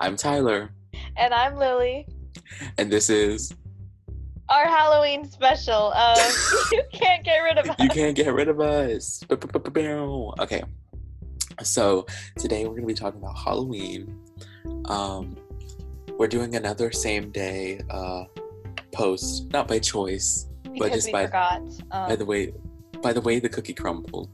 I'm Tyler, And I'm Lily. and this is Our Halloween special of You Can't Get Rid of Us. You Can't Get Rid of Us. Okay, so today we're gonna be talking about Halloween. Um, we're doing another same day uh, post, not by choice, because just we by- forgot. Um, by the way, by the way the cookie crumbled.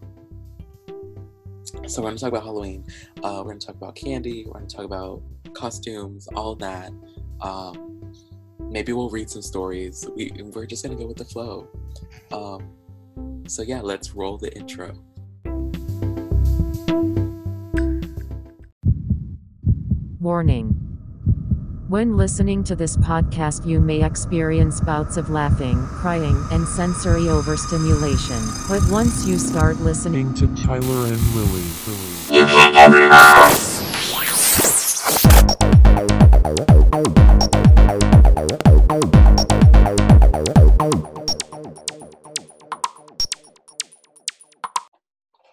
So we're gonna talk about Halloween. Uh, we're gonna talk about candy. We're gonna talk about costumes, all that. Um, maybe we'll read some stories. We we're just gonna go with the flow. Um, so yeah, let's roll the intro. Warning. When listening to this podcast, you may experience bouts of laughing, crying, and sensory overstimulation. But once you start listening, listening to Tyler and Lily. Lily.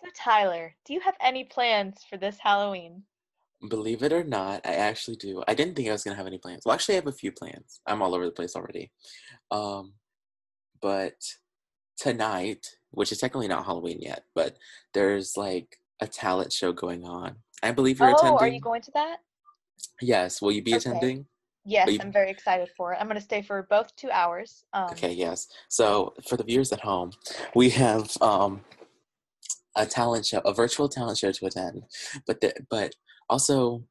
so Tyler, do you have any plans for this Halloween? Believe it or not, I actually do. I didn't think I was gonna have any plans. Well, actually, I have a few plans. I'm all over the place already. Um, but tonight, which is technically not Halloween yet, but there's like a talent show going on. I believe you're oh, attending. are you going to that? Yes. Will you be Okay. attending? Yes, you- I'm very excited for it. I'm going to stay for both two hours. Um, Okay, yes. So for the viewers at home, we have um, a talent show, a virtual talent show to attend. But the, but also,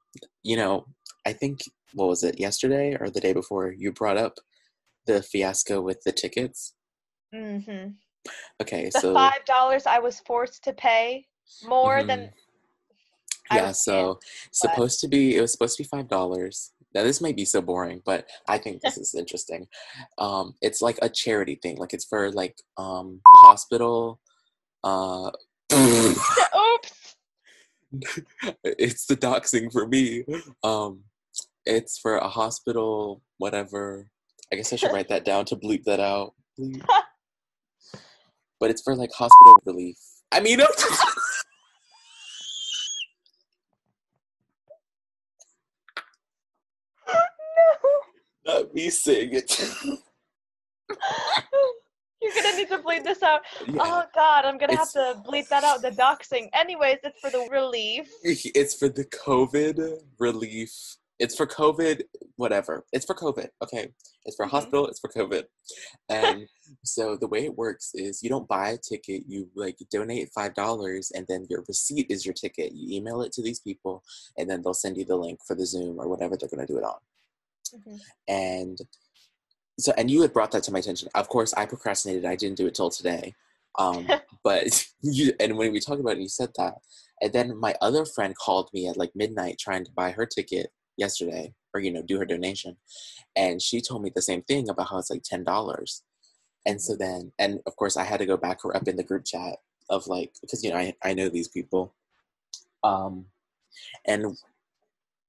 you know, I think what was it yesterday or the day before you brought up the fiasco with the tickets. Mm hmm Okay, The so five dollars I was forced to pay more than. I yeah, so supposed to be it was supposed to be five dollars. Now this might be so boring, but I think this is interesting. Um, it's like a charity thing. Like it's for like um hospital. Uh, Oops. it's the doxing for me. Um, it's for a hospital, whatever. I guess I should write that down to bleep that out. Bleep. but it's for like hospital relief. I mean, no. not me saying it. You're gonna need to bleep this out. yeah. Oh God, I'm gonna It's- have to bleep that out. The doxing. Anyways, it's for the relief. It's for the COVID relief. It's for COVID, whatever. It's for COVID. Okay. It's for Mhm. hospital. It's for COVID. And so the way it works is you don't buy a ticket. You like donate five dollars, and then your receipt is your ticket. You email it to these people, and then they'll send you the link for the Zoom or whatever they're to do it on. Mhm. And so, and you had brought that to my attention. Of course, I procrastinated. I didn't do it till today. Um, but you, and when we talked about it, you said that. And then my other friend called me at like midnight trying to buy her ticket yesterday, or you know, do her donation. And she told me the same thing about how it's like ten dollars. And so then, and of course, I had to go back her up in the group chat of like, because you know, I I know these people. Um, and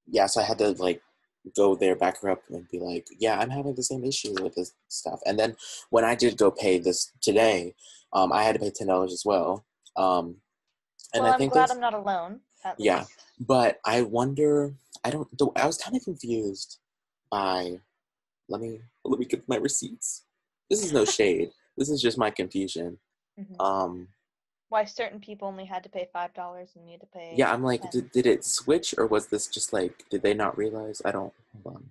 yeah, so I had to like go there, back her up, and be like, "Yeah, I'm having the same issue with this stuff." And then when I did go pay this today, um, I had to pay ten dollars as well. Um, and well, I I'm think glad I'm not alone. At Yeah. least. but I wonder. I don't. I was kind of confused by. Let me let me get my receipts. This is no shade. This is just my confusion. Mhm. Um, Why certain people only had to pay five dollars and you to pay. yeah, I'm like, did, did it switch or was this just like, did they not realize? I don't. Hold on.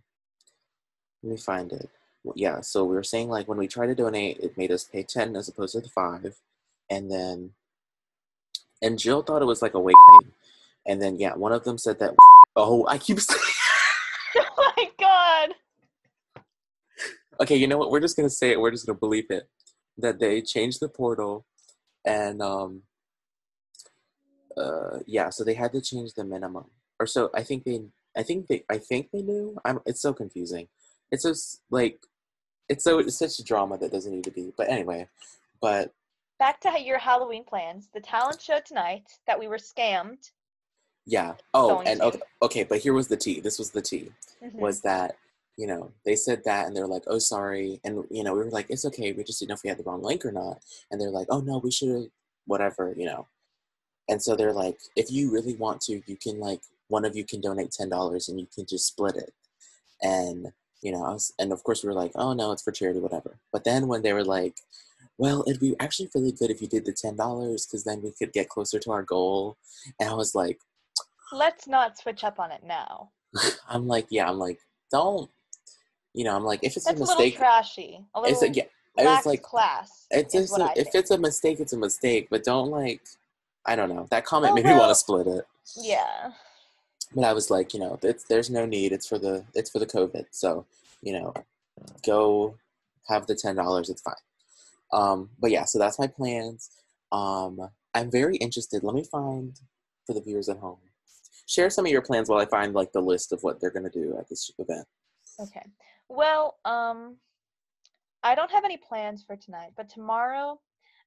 Let me find it. Well, Yeah, so we were saying like when we tried to donate, it made us pay ten as opposed to the five, and then, and Jill thought it was like a awakening, and then yeah, one of them said that. Oh, I keep saying. oh my God. okay, you know what? We're just gonna say it. We're just gonna believe it. That they changed the portal, and um, uh, yeah. So they had to change the minimum, or so I think they. I think they. I think they knew. I'm. It's so confusing. It's just like, it's so it's such a drama that doesn't need to be. But anyway, but Back to your Halloween plans. The talent show tonight that we were scammed. yeah. Oh, and okay, okay. But here was the tea. This was the tea. Mhm. was that you know they said that and they're like oh sorry and you know we were like it's okay we just didn't know if we had the wrong link or not and they're like oh no we should have whatever you know and so they're like if you really want to you can like one of you can donate ten dollars and you can just split it. And you know, was, and of course we were like, oh no, it's for charity, whatever. But then when they were like, well, it'd be actually really good if you did the ten dollars because then we could get closer to our goal. And I was like, Let's not switch up on it now. I'm like, yeah, I'm like, don't, you know, I'm like, if it's That's a a mistake, trashy. A little it's a, yeah, it was like, class. it's what if think. it's a mistake, it's a mistake. But don't like, I don't know. That comment Oh, made me want to split it. yeah. But I was like, you know, it's, there's no need. It's for the it's for the COVID. So, you know, go have the ten dollars. It's fine. Um, but yeah, so that's my plans. Um, I'm very interested. Let me find for the viewers at home. Share some of your plans while I find like the list of what they're gonna do at this event. Okay. Well, um, I don't have any plans for tonight, but tomorrow,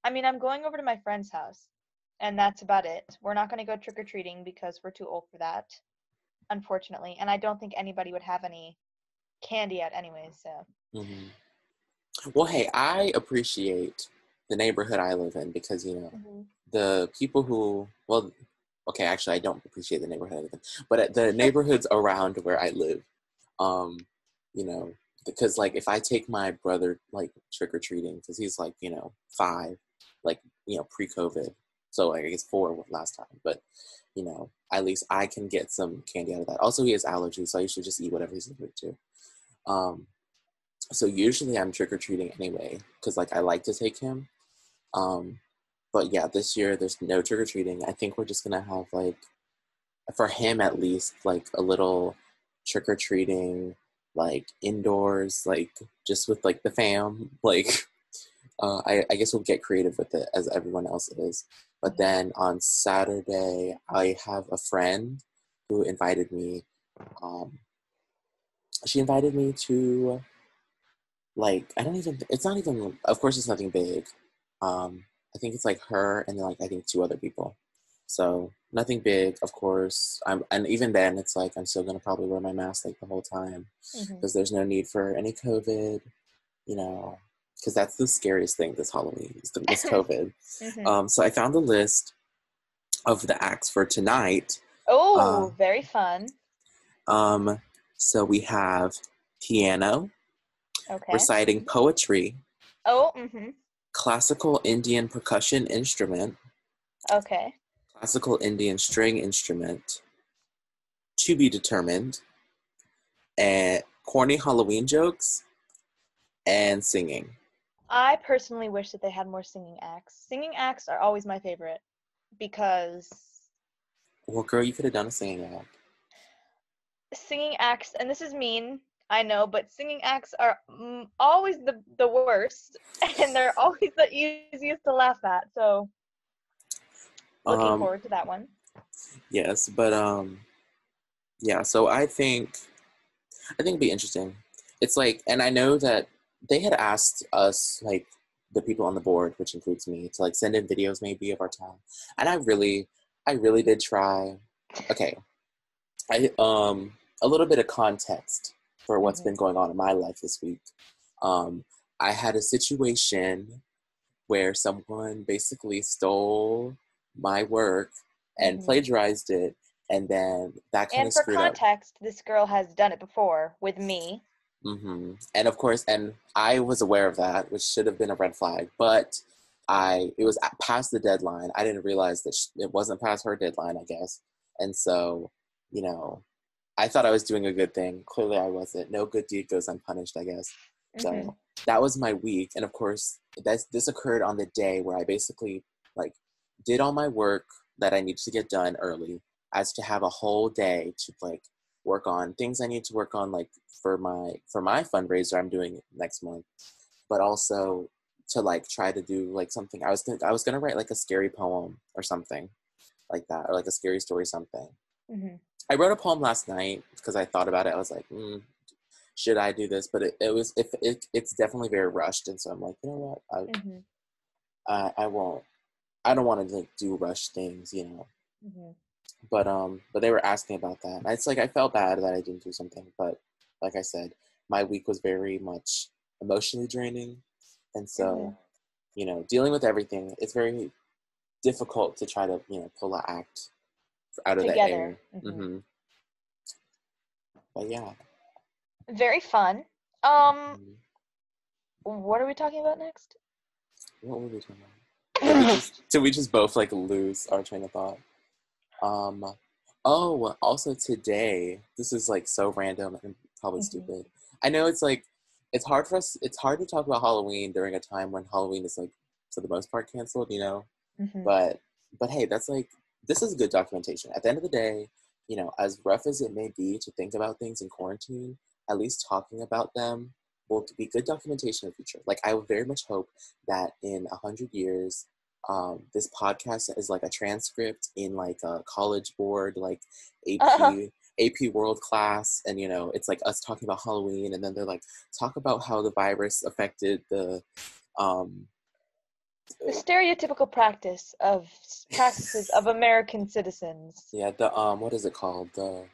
I mean, I'm going over to my friend's house, and that's about it. We're not going to go trick or treating because we're too old for that, unfortunately. And I don't think anybody would have any candy yet, anyways. So, hmm Well, hey, I appreciate the neighborhood I live in because you know the people who well okay actually i don't appreciate the neighborhood I live in, but the neighborhoods around where i live um you know because like if i take my brother like trick-or-treating because he's like you know five like you know pre-covid so like, i guess four last time but you know at least i can get some candy out of that also he has allergies so i should just eat whatever he's allergic to um so usually i'm trick-or-treating anyway because like i like to take him um but yeah, this year there's no trick or treating. I think we're just gonna have like, for him at least, like a little trick or treating, like indoors, like just with like the fam. Like, uh, I, I guess we'll get creative with it as everyone else is. But then on Saturday, I have a friend who invited me. Um, she invited me to, like, I don't even. It's not even. Of course, it's nothing big. Um, I think it's like her and then like I think two other people. So nothing big, of course. I'm and even then it's like I'm still gonna probably wear my mask like the whole time because there's no need for any COVID, you know, because that's the scariest thing this Halloween is the this COVID. Mhm. um, so I found a list of the acts for tonight. oh, uh, very fun. Um, so we have piano, Okay. reciting poetry, Oh, mm-hmm. classical Indian percussion instrument, Okay. Classical Indian string instrument, to be determined, and corny Halloween jokes, and singing. I personally wish that they had more singing acts. Singing acts are always my favorite because Well, girl, you could have done a singing act. singing acts, and this is mean, I know, but singing acts are always the, the worst, and they're always the easiest to laugh at. So, looking Um, forward to that one. Yes, but um, yeah. So I think, I think it'd be interesting. It's like, and I know that they had asked us, like the people on the board, which includes me, to like send in videos maybe of our town, and I really, I really did try. Okay, I um, a little bit of context for what's Mhm. been going on in my life this week. Um, I had a situation where someone basically stole my work and Mhm. plagiarized it, and then that kind And of for screwed up. context, this girl has done it before with me. hmm And of course, and I was aware of that, which should have been a red flag. But I, it was past the deadline. I didn't realize that sh- it wasn't past her deadline. I guess, and so, you know, I thought I was doing a good thing. Clearly, I wasn't. No good deed goes unpunished. I guess. So Mhm. that was my week, and of course, that's this occurred on the day where I basically like did all my work that I needed to get done early, as to have a whole day to like work on things I need to work on, like for my for my fundraiser I'm doing next month, but also to like try to do like something. I was gonna, I was gonna write like a scary poem or something like that, or like a scary story something. Mhm. I wrote a poem last night because I thought about it. I was like, mm, should I do this? But it, it was if it, it's definitely very rushed, and so I'm like, you know what, I Mhm. I, I won't. I don't want to like do rush things, you know. Mhm. But um, but they were asking about that. And it's like I felt bad that I didn't do something, but like I said, my week was very much emotionally draining, and so Mhm. you know, dealing with everything, it's very difficult to try to you know pull an act out of the Together. air. Mhm. hmm but yeah. Very fun. Um, Mm, what are we talking about next? What were we talking about? We just, did we just both like lose our train of thought? Um. Oh, also today, this is like so random and probably Mhm. stupid. I know it's like it's hard for us. It's hard to talk about Halloween during a time when Halloween is like for the most part canceled. You know. Mhm. but but hey that's like this is good documentation at the end of the day you know as rough as it may be to think about things in quarantine at least talking about them will be good documentation in the future like i would very much hope that in a hundred years um, this podcast is like a transcript in like a college board like ap Uh-huh. ap world class and you know it's like us talking about halloween and then they're like talk about how the virus affected the um The stereotypical practice of practices of American citizens. Yeah, the um, what is it called? The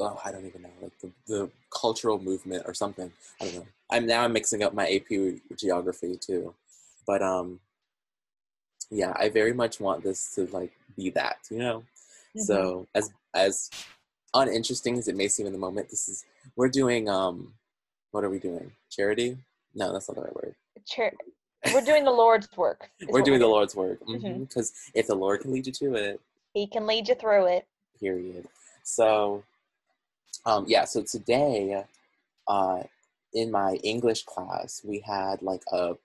oh, I don't even know, like the, the cultural movement or something. I don't know. I'm now I'm mixing up my AP geography too, but um, yeah, I very much want this to like be that, you know. Mhm. So as as uninteresting as it may seem in the moment, this is we're doing um, what are we doing? Charity? No, that's not the right word. Chur- we're doing the Lord's work. We're doing the Lord's work because Mhm. if the Lord can lead you to it, He can lead you through it. period. So, um, yeah, so today, uh, in my English class, we had like a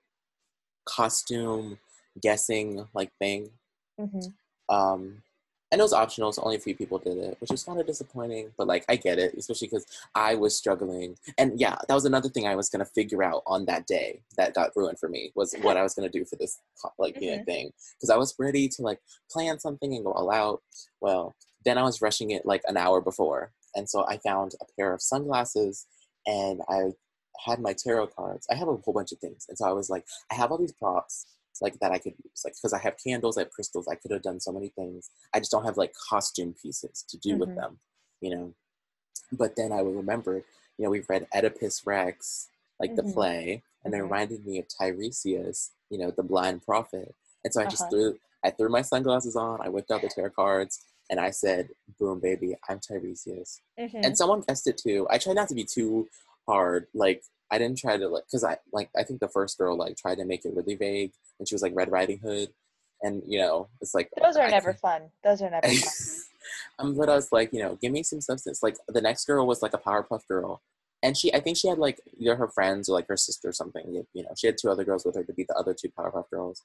costume guessing like thing. hmm Um, and it was optional, so only a few people did it, which was kind of disappointing. But like, I get it, especially because I was struggling. And yeah, that was another thing I was gonna figure out on that day that got ruined for me was what I was gonna do for this like you know, Mhm. thing because I was ready to like plan something and go all out. Well, then I was rushing it like an hour before, and so I found a pair of sunglasses, and I had my tarot cards. I have a whole bunch of things, and so I was like, I have all these props like that I could use, like because I have candles, I have crystals. I could have done so many things. I just don't have like costume pieces to do with Mhm. them, you know. But then I would remember, you know, we've read Oedipus Rex, like the Mhm. play, and it Mhm. reminded me of Tiresias, you know, the blind prophet. And so I just Uh-huh. threw, I threw my sunglasses on. I whipped out the tarot cards, and I said, "Boom, baby, I'm Tiresias." hmm and someone guessed it too. I tried not to be too hard. Like I didn't try to like because I like I think the first girl like tried to make it really vague, and she was like Red Riding Hood, and you know it's like Those are I never fun. Those are never fun. um, but I was like, you know, give me some substance. Like the next girl was like a Powerpuff Girl, and she I think she had like either her friends or like her sister or something. You know, she had two other girls with her to be the other two Powerpuff Girls,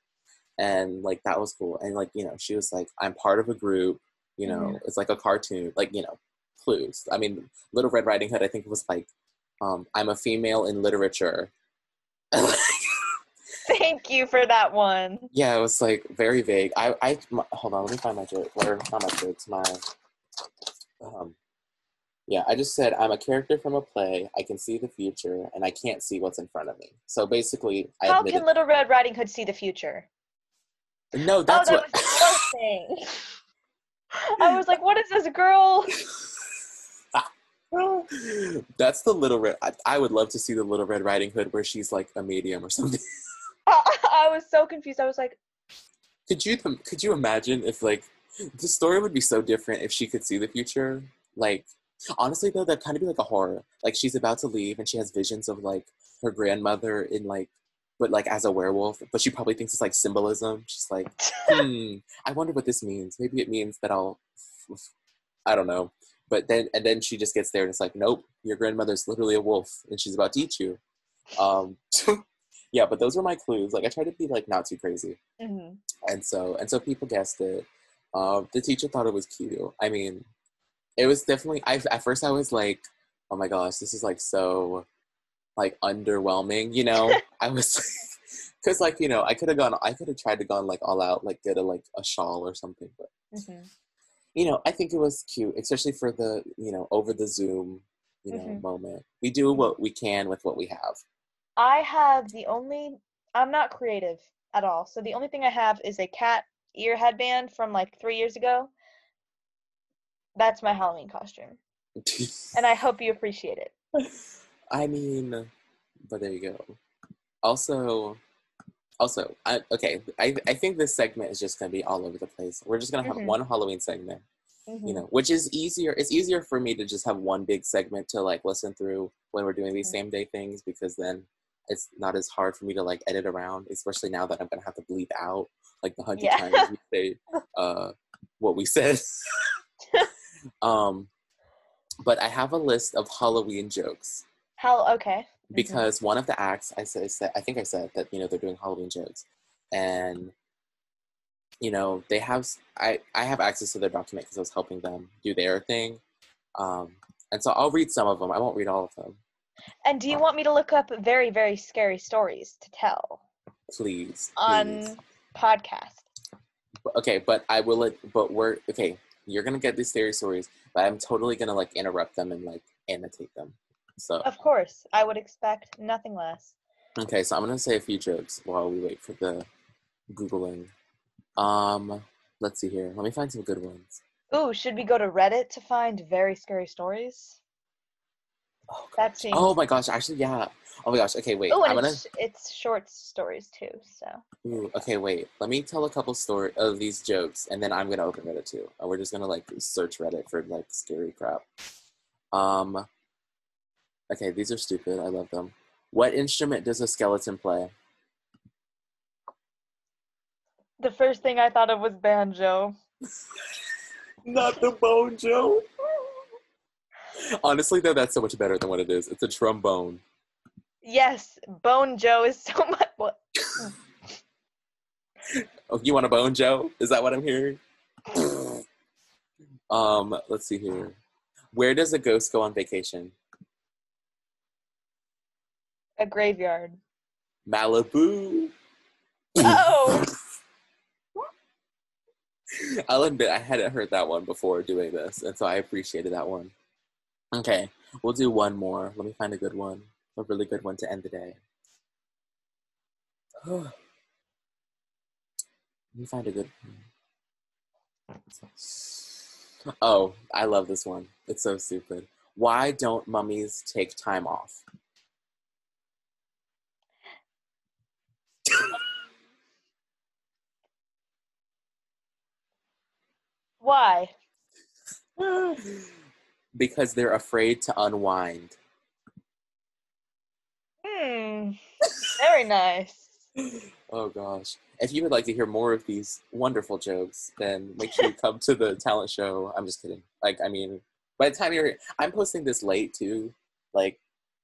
and like that was cool. And like you know, she was like, I'm part of a group. You know, it's like a cartoon. Like you know, clues. I mean, Little Red Riding Hood. I think it was like, um, I'm a female in literature. Thank you for that one. yeah, it was like very vague. I, I my, hold on, let me find my joke. Or not my jokes, my um. Yeah, I just said I'm a character from a play. I can see the future, and I can't see what's in front of me. So basically, I How admitted. can Little Red Riding Hood see the future? no, that's oh, that what. was the thing. I was like, what is this girl? that's the little red. I, I would love to see the little Red Riding Hood where she's like a medium or something. I was so confused. I was like, Could you could you imagine if like the story would be so different if she could see the future? Like honestly though, that'd kind of be like a horror. Like she's about to leave and she has visions of like her grandmother in like but like as a werewolf, but she probably thinks it's like symbolism. She's like, hmm, I wonder what this means. Maybe it means that I'll I don't know. But then and then she just gets there and it's like, nope, your grandmother's literally a wolf and she's about to eat you. Um yeah, but those were my clues. Like I tried to be like not too crazy mhm. and so and so people guessed it. Um, the teacher thought it was cute. I mean, it was definitely. I at first I was like, "Oh my gosh, this is like so, like underwhelming." You know, I was because like you know I could have gone. I could have tried to gone like all out, like get a like a shawl or something. But Mhm. you know, I think it was cute, especially for the you know over the Zoom you know Mhm. moment. We do what we can with what we have. I have the only. I'm not creative at all. So the only thing I have is a cat ear headband from like three years ago. That's my Halloween costume, and I hope you appreciate it. I mean, but there you go. Also, also, I, okay. I I think this segment is just gonna be all over the place. We're just gonna have Mhm. one Halloween segment, you Mhm. know, which is easier. It's easier for me to just have one big segment to like listen through when we're doing these Mhm. same day things because then it's not as hard for me to like edit around, especially now that I'm gonna have to bleep out like the hundred Yeah. times we say uh, what we said. um, but I have a list of Halloween jokes How? Okay. Mhm. because one of the acts I said, I think I said that you know they're doing Halloween jokes, and you know they have I I have access to their document because I was helping them do their thing, um, and so I'll read some of them. I won't read all of them, And do you want me to look up very, very scary stories to tell please. on please. podcast? Okay, but I will. let- But we're okay. You're gonna get these scary stories, but I'm totally gonna like interrupt them and like annotate them. So Of course, I would expect nothing less. Okay, so I'm gonna say a few jokes while we wait for the googling. Um, let's see here. Let me find some good ones. Ooh, should we go to Reddit to find very scary stories? Oh. That seems. oh my gosh! Actually, yeah. Oh my gosh. Okay, wait. Oh, and gonna. it's, it's short stories too. So Ooh, okay, wait. Let me tell a couple story of these jokes, and then I'm gonna open Reddit too. And we're just gonna like search Reddit for like scary crap. Um. Okay, these are stupid. I love them. What instrument does a skeleton play? the first thing I thought of was banjo. Not the banjo. Honestly, though, that's so much better than what it is. It's a trombone. Yes, Bone Joe is so much. Oh, you want a bone, Joe? Is that what I'm hearing? um, let's see here. Where does a ghost go on vacation? A graveyard. Malibu. Oh, I'll admit I hadn't heard that one before doing this, and so I appreciated that one. Okay, we'll do one more. Let me find a good one, a really good one to end the day. Let me find a good one. Oh, I love this one. It's so stupid. Why don't mummies take time off? Why? because they're afraid to unwind. Hmm. Very nice. Oh gosh. If you would like to hear more of these wonderful jokes, then make sure you come to the talent show. I'm just kidding. Like, I mean, by the time you're here, I'm posting this late too, like,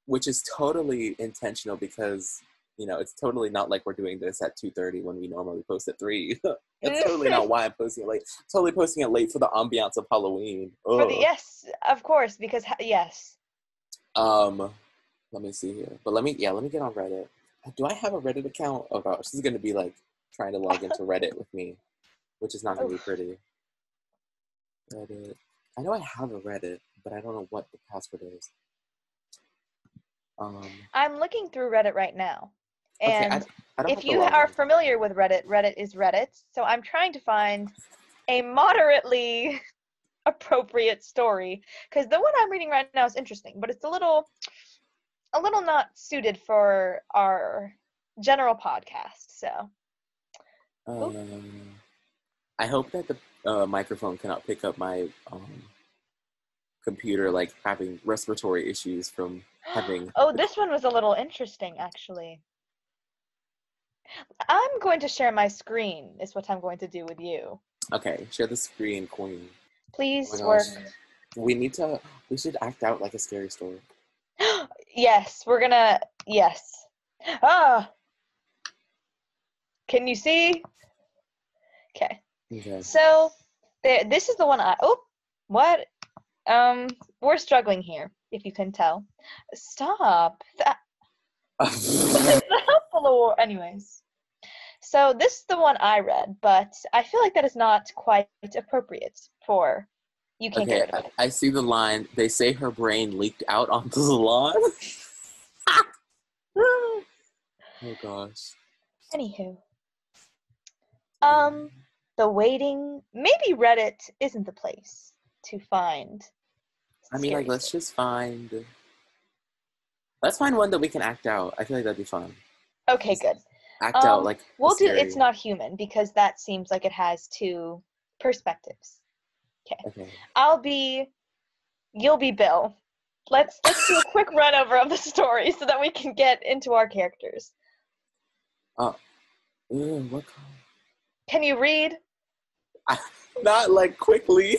which is totally intentional because, you know, it's totally not like we're doing this at 2.30 when we normally post at 3. That's totally not why I'm posting it late. Totally posting it late for the ambiance of Halloween. For the yes, of course, because ha- yes. Um, let me see here. But let me, yeah, let me get on Reddit. Do I have a Reddit account? Oh gosh, this is gonna be like trying to log into Reddit with me, which is not gonna be pretty. Reddit. I know I have a Reddit, but I don't know what the password is. Um, I'm looking through Reddit right now, okay, I, and I if you are familiar with Reddit, Reddit is Reddit. So I'm trying to find a moderately appropriate story because the one I'm reading right now is interesting, but it's a little, a little not suited for our general podcast. So Um, I hope that the uh, microphone cannot pick up my um, computer like having respiratory issues from having. oh, this one was a little interesting, actually. I'm going to share my screen. Is what I'm going to do with you. Okay, share the screen, Queen. Please Oh work. gosh. We need to. We should act out like a scary story. yes, we're gonna. Yes. Ah. Can you see? Okay. Okay. So there. This is the one I. Oh, what? Um, we're struggling here. If you can tell. Stop. That, the floor. Anyways. So this is the one I read, but I feel like that is not quite appropriate for. You can't okay, get rid of it. I, I see the line. They say her brain leaked out onto the lawn. oh gosh. Anywho. Um, the waiting. Maybe Reddit isn't the place to find. I mean, like, scary let's just find. Let's find one that we can act out. I feel like that'd be fun. Okay, good. Act out Um, like. We'll do scary. it's not human because that seems like it has two perspectives. Okay. I'll be you'll be Bill. Let's let's do a quick run over of the story so that we can get into our characters. Ew, what kind? Can you read? Not like quickly.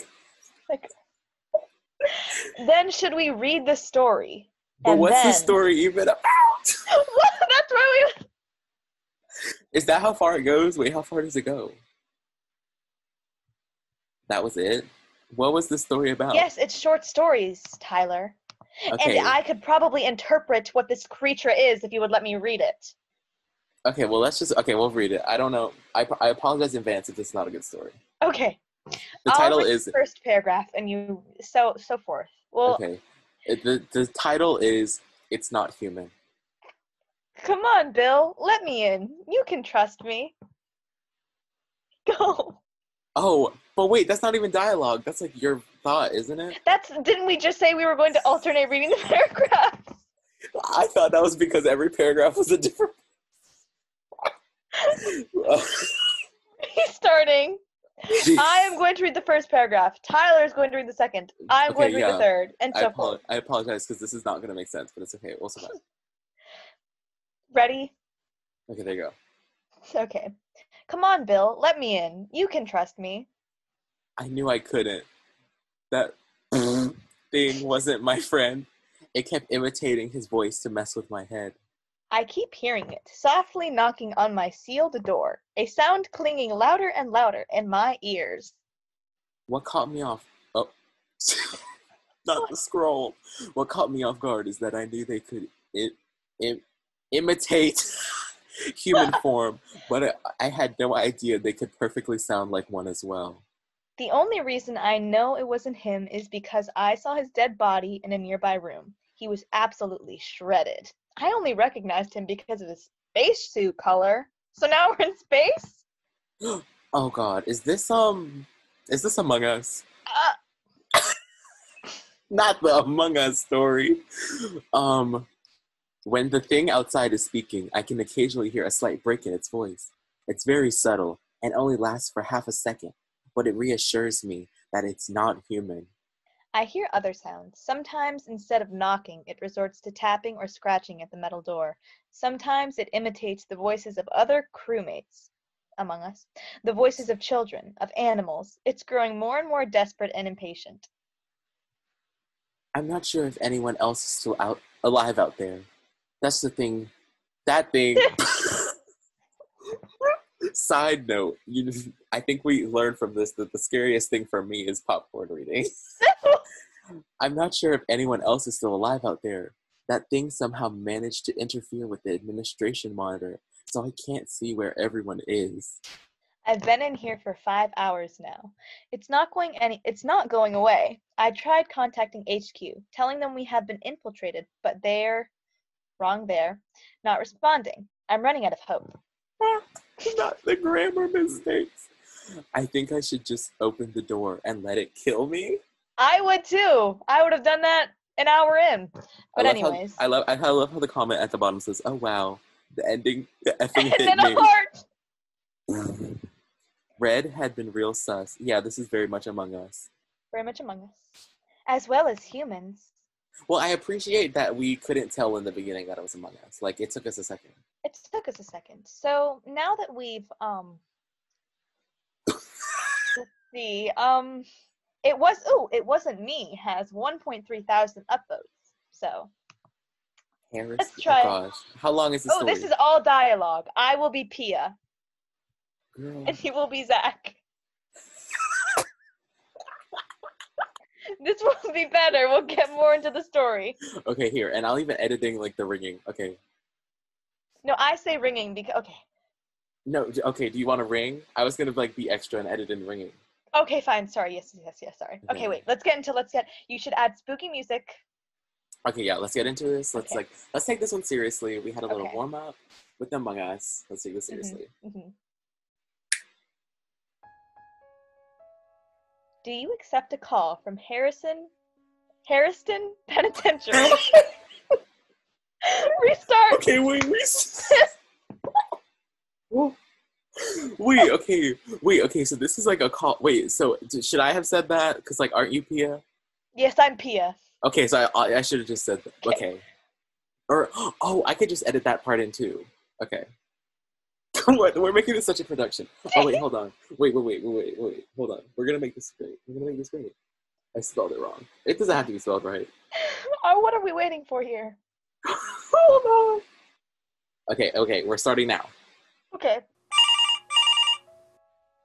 Like then should we read the story? But And what's the story even about? That's why we Is that how far it goes? Wait, how far does it go? That was it? What was the story about? Yes, it's short stories, Tyler. Okay. And I could probably interpret what this creature is if you would let me read it. Okay, well, let's just. Okay, we'll read it. I don't know. I, I apologize in advance if this is not a good story. Okay. The title read is. the first paragraph and you so so forth. Well, Okay. It- the, the title is It's Not Human. come on, Bill. Let me in. You can trust me. Go. Oh, but wait, that's not even dialogue. That's like your thought, isn't it? That's didn't we just say we were going to alternate reading the paragraphs? I thought that was because every paragraph was a different. He's starting. Jeez. I am going to read the first paragraph. Tyler is going to read the second. I'm Okay, going to read yeah. the third, and I, so apo- forth. I apologize because this is not going to make sense, but it's okay. We'll survive. Ready? Okay, there you go. Okay. Come on, Bill. Let me in. You can trust me. I knew I couldn't. That thing wasn't my friend. It kept imitating his voice to mess with my head. I keep hearing it, softly knocking on my sealed door, a sound clinging louder and louder in my ears. What caught me off? Oh, not the scroll. What caught me off guard is that I knew they could I- Im- imitate human form, but I, I had no idea they could perfectly sound like one as well. The only reason I know it wasn't him is because I saw his dead body in a nearby room. He was absolutely shredded. I only recognized him because of his spacesuit color. So now we're in space? Oh God, is this um, is this Among Us? Uh, Not the Among Us story. Um, when the thing outside is speaking, I can occasionally hear a slight break in its voice. It's very subtle and only lasts for half a second, but it reassures me that it's not human. I hear other sounds. Sometimes, instead of knocking, it resorts to tapping or scratching at the metal door. Sometimes it imitates the voices of other crewmates among us, the voices of children, of animals. It's growing more and more desperate and impatient. I'm not sure if anyone else is still out alive out there. That's the thing. That thing. Side note, you, I think we learned from this that the scariest thing for me is popcorn reading. I'm not sure if anyone else is still alive out there. That thing somehow managed to interfere with the administration monitor, so I can't see where everyone is. I've been in here for five hours now. It's not going any it's not going away. I tried contacting HQ, telling them we have been infiltrated, but they're wrong there, not responding. I'm running out of hope. Ah, not the grammar mistakes. I think I should just open the door and let it kill me. I would too. I would have done that an hour in. But I love how- anyways. I love I love how the comment at the bottom says, "Oh wow, the ending, the effing hit me." heart. Red had been real sus. Yeah, this is very much Among Us. Very much among us. As well as humans. Well, I appreciate that we couldn't tell in the beginning that it was Among Us. Like it took us a second. It took us a second. So now that we've um let's see, um it was oh, it wasn't me has 1.3 thousand upvotes. So Harris. Let's oh try it. Oh gosh, how long is the oh story? this is all dialogue. I will be Pia Girl. and he will be Zach. this will be better. We'll get more into the story. Okay, here, and I'll even editing like the ringing. Okay, No, I say ringing because okay. no, okay. Do you want to ring? I was gonna like be extra and edit in ringing. Okay, fine. Sorry. Yes, yes, yes. Sorry. Okay, Okay. wait. Let's get into. Let's get. You should add spooky music. Okay, yeah, let's get into this. Let's Okay. like let's take this one seriously. We had a little Okay. warm up with Among Us. Let's take this Mhm. seriously. hmm Do you accept a call from Harrison, Harrison Penitentiary? Restart. Okay, wait, we. wait, okay, wait, okay. So this is like a call. Wait, so d- should I have said that? Because like, aren't you Pia? Yes, I'm Pia. Okay, so I, I should have just said that. Okay. Or oh, I could just edit that part in too. Okay. What? We're making this such a production. Oh wait, hold on. Wait, wait, wait, wait, wait, wait. Hold on. We're gonna make this great. We're gonna make this great. I spelled it wrong. It doesn't have to be spelled right. Oh, what are we waiting for here? Hold on. Okay, okay, we're starting now. Okay.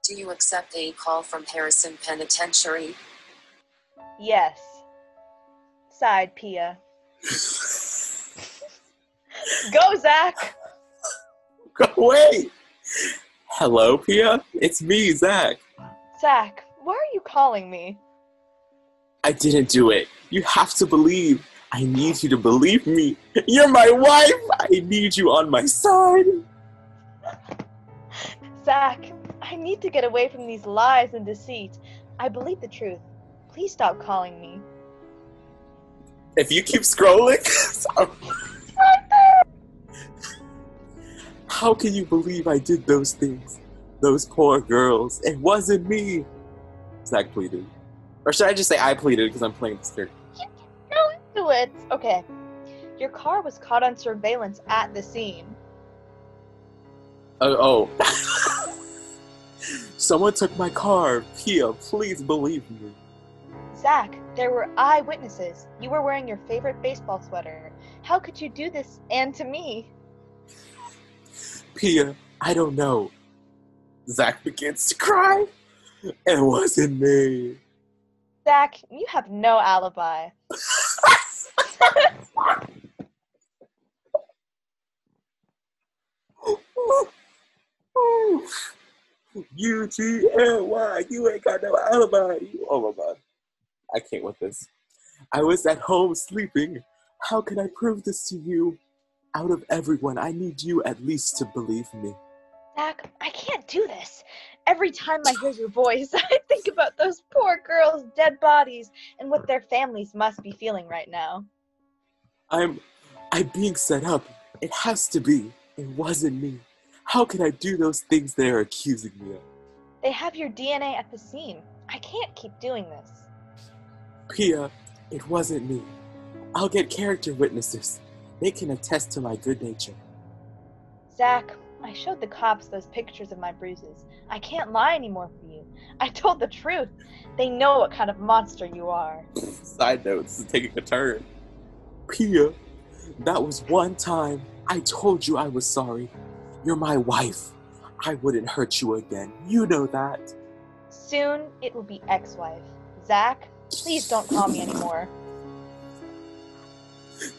Do you accept a call from Harrison Penitentiary? Yes. Sighed Pia. Go, Zach. Go away. Hello, Pia. It's me, Zach. Zach, why are you calling me? I didn't do it. You have to believe. I need you to believe me. You're my wife. I need you on my side. Zach, I need to get away from these lies and deceit. I believe the truth. Please stop calling me. If you keep scrolling, how can you believe I did those things? Those poor girls. It wasn't me. Zach pleaded. Or should I just say I pleaded because I'm playing this character? Do it. Okay. Your car was caught on surveillance at the scene. Oh, oh. Someone took my car. Pia, please believe me. Zach, there were eyewitnesses. You were wearing your favorite baseball sweater. How could you do this and to me? Pia, I don't know. Zach begins to cry. It wasn't me. Zach, you have no alibi. U G L Y, you ain't got no alibi. Oh my god. I can't with this. I was at home sleeping. How can I prove this to you? Out of everyone, I need you at least to believe me. Zach, I can't do this. Every time I hear your voice, I think about those poor girls' dead bodies and what their families must be feeling right now. I'm I'm being set up. It has to be. It wasn't me. How can I do those things they're accusing me of? They have your DNA at the scene. I can't keep doing this. Pia, it wasn't me. I'll get character witnesses. They can attest to my good nature. Zach, I showed the cops those pictures of my bruises. I can't lie anymore for you. I told the truth. They know what kind of monster you are. Side note, this is taking a turn. Pia, that was one time I told you I was sorry. You're my wife. I wouldn't hurt you again. You know that. Soon it will be ex wife. Zach, please don't call me anymore.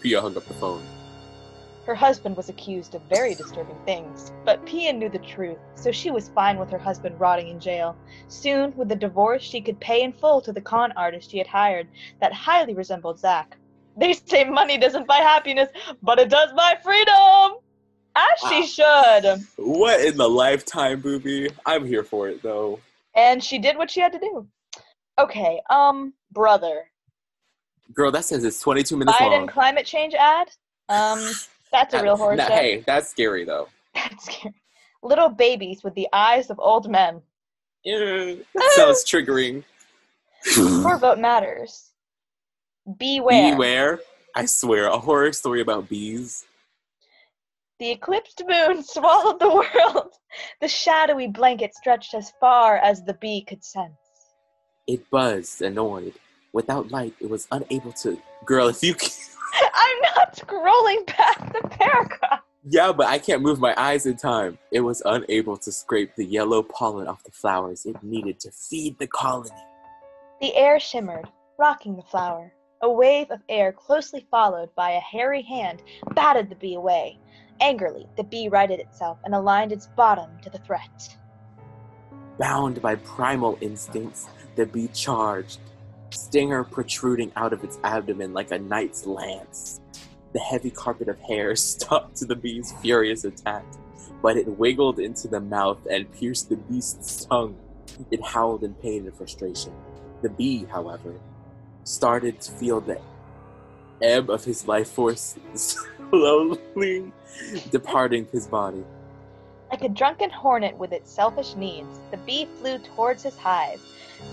Pia hung up the phone. Her husband was accused of very disturbing things, but Pia knew the truth, so she was fine with her husband rotting in jail. Soon, with the divorce, she could pay in full to the con artist she had hired that highly resembled Zach. They say money doesn't buy happiness, but it does buy freedom! As she should. What in the lifetime, booby? I'm here for it though. And she did what she had to do. Okay, um, brother. Girl, that says it's 22 minutes Biden long. climate change ad? Um, that's a real horror Nah, show. hey, that's scary though. That's scary. Little babies with the eyes of old men. Ew, that sounds triggering. Your vote matters. Beware. Beware. I swear, a horror story about bees. The eclipsed moon swallowed the world. The shadowy blanket stretched as far as the bee could sense. It buzzed, annoyed. Without light, it was unable to. Girl, if you. I'm not scrolling past the paragraph. Yeah, but I can't move my eyes in time. It was unable to scrape the yellow pollen off the flowers it needed to feed the colony. The air shimmered, rocking the flower. A wave of air closely followed by a hairy hand batted the bee away. Angrily, the bee righted itself and aligned its bottom to the threat. Bound by primal instincts, the bee charged, stinger protruding out of its abdomen like a knight's lance. The heavy carpet of hair stuck to the bee's furious attack, but it wiggled into the mouth and pierced the beast's tongue. It howled in pain and frustration. The bee, however, started to feel the ebb of his life force slowly departing his body. Like a drunken hornet with its selfish needs, the bee flew towards his hive,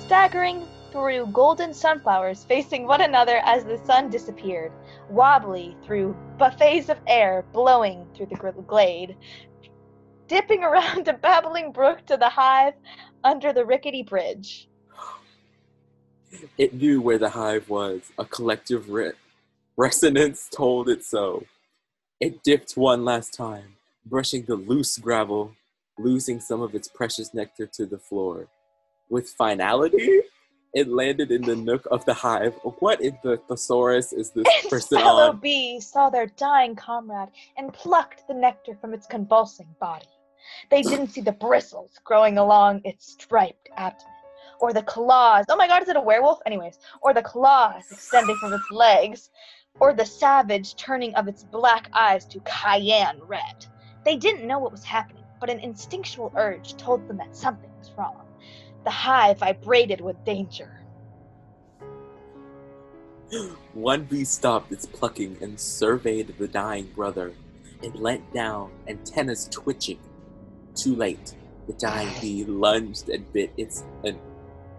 staggering through golden sunflowers facing one another as the sun disappeared, wobbly through buffets of air blowing through the glade, dipping around a babbling brook to the hive under the rickety bridge. It knew where the hive was. A collective re- resonance told it so. It dipped one last time, brushing the loose gravel, losing some of its precious nectar to the floor. With finality, it landed in the nook of the hive. What in the thesaurus is this And person fellow on? bees saw their dying comrade and plucked the nectar from its convulsing body. They didn't see the bristles growing along its striped abdomen, or the claws. Oh my god, is it a werewolf? Anyways, or the claws extending from its legs, or the savage turning of its black eyes to cayenne red. They didn't know what was happening, but an instinctual urge told them that something was wrong. The hive vibrated with danger. One bee stopped its plucking and surveyed the dying brother. It leant down, antennas twitching. Too late. The dying bee lunged and bit its and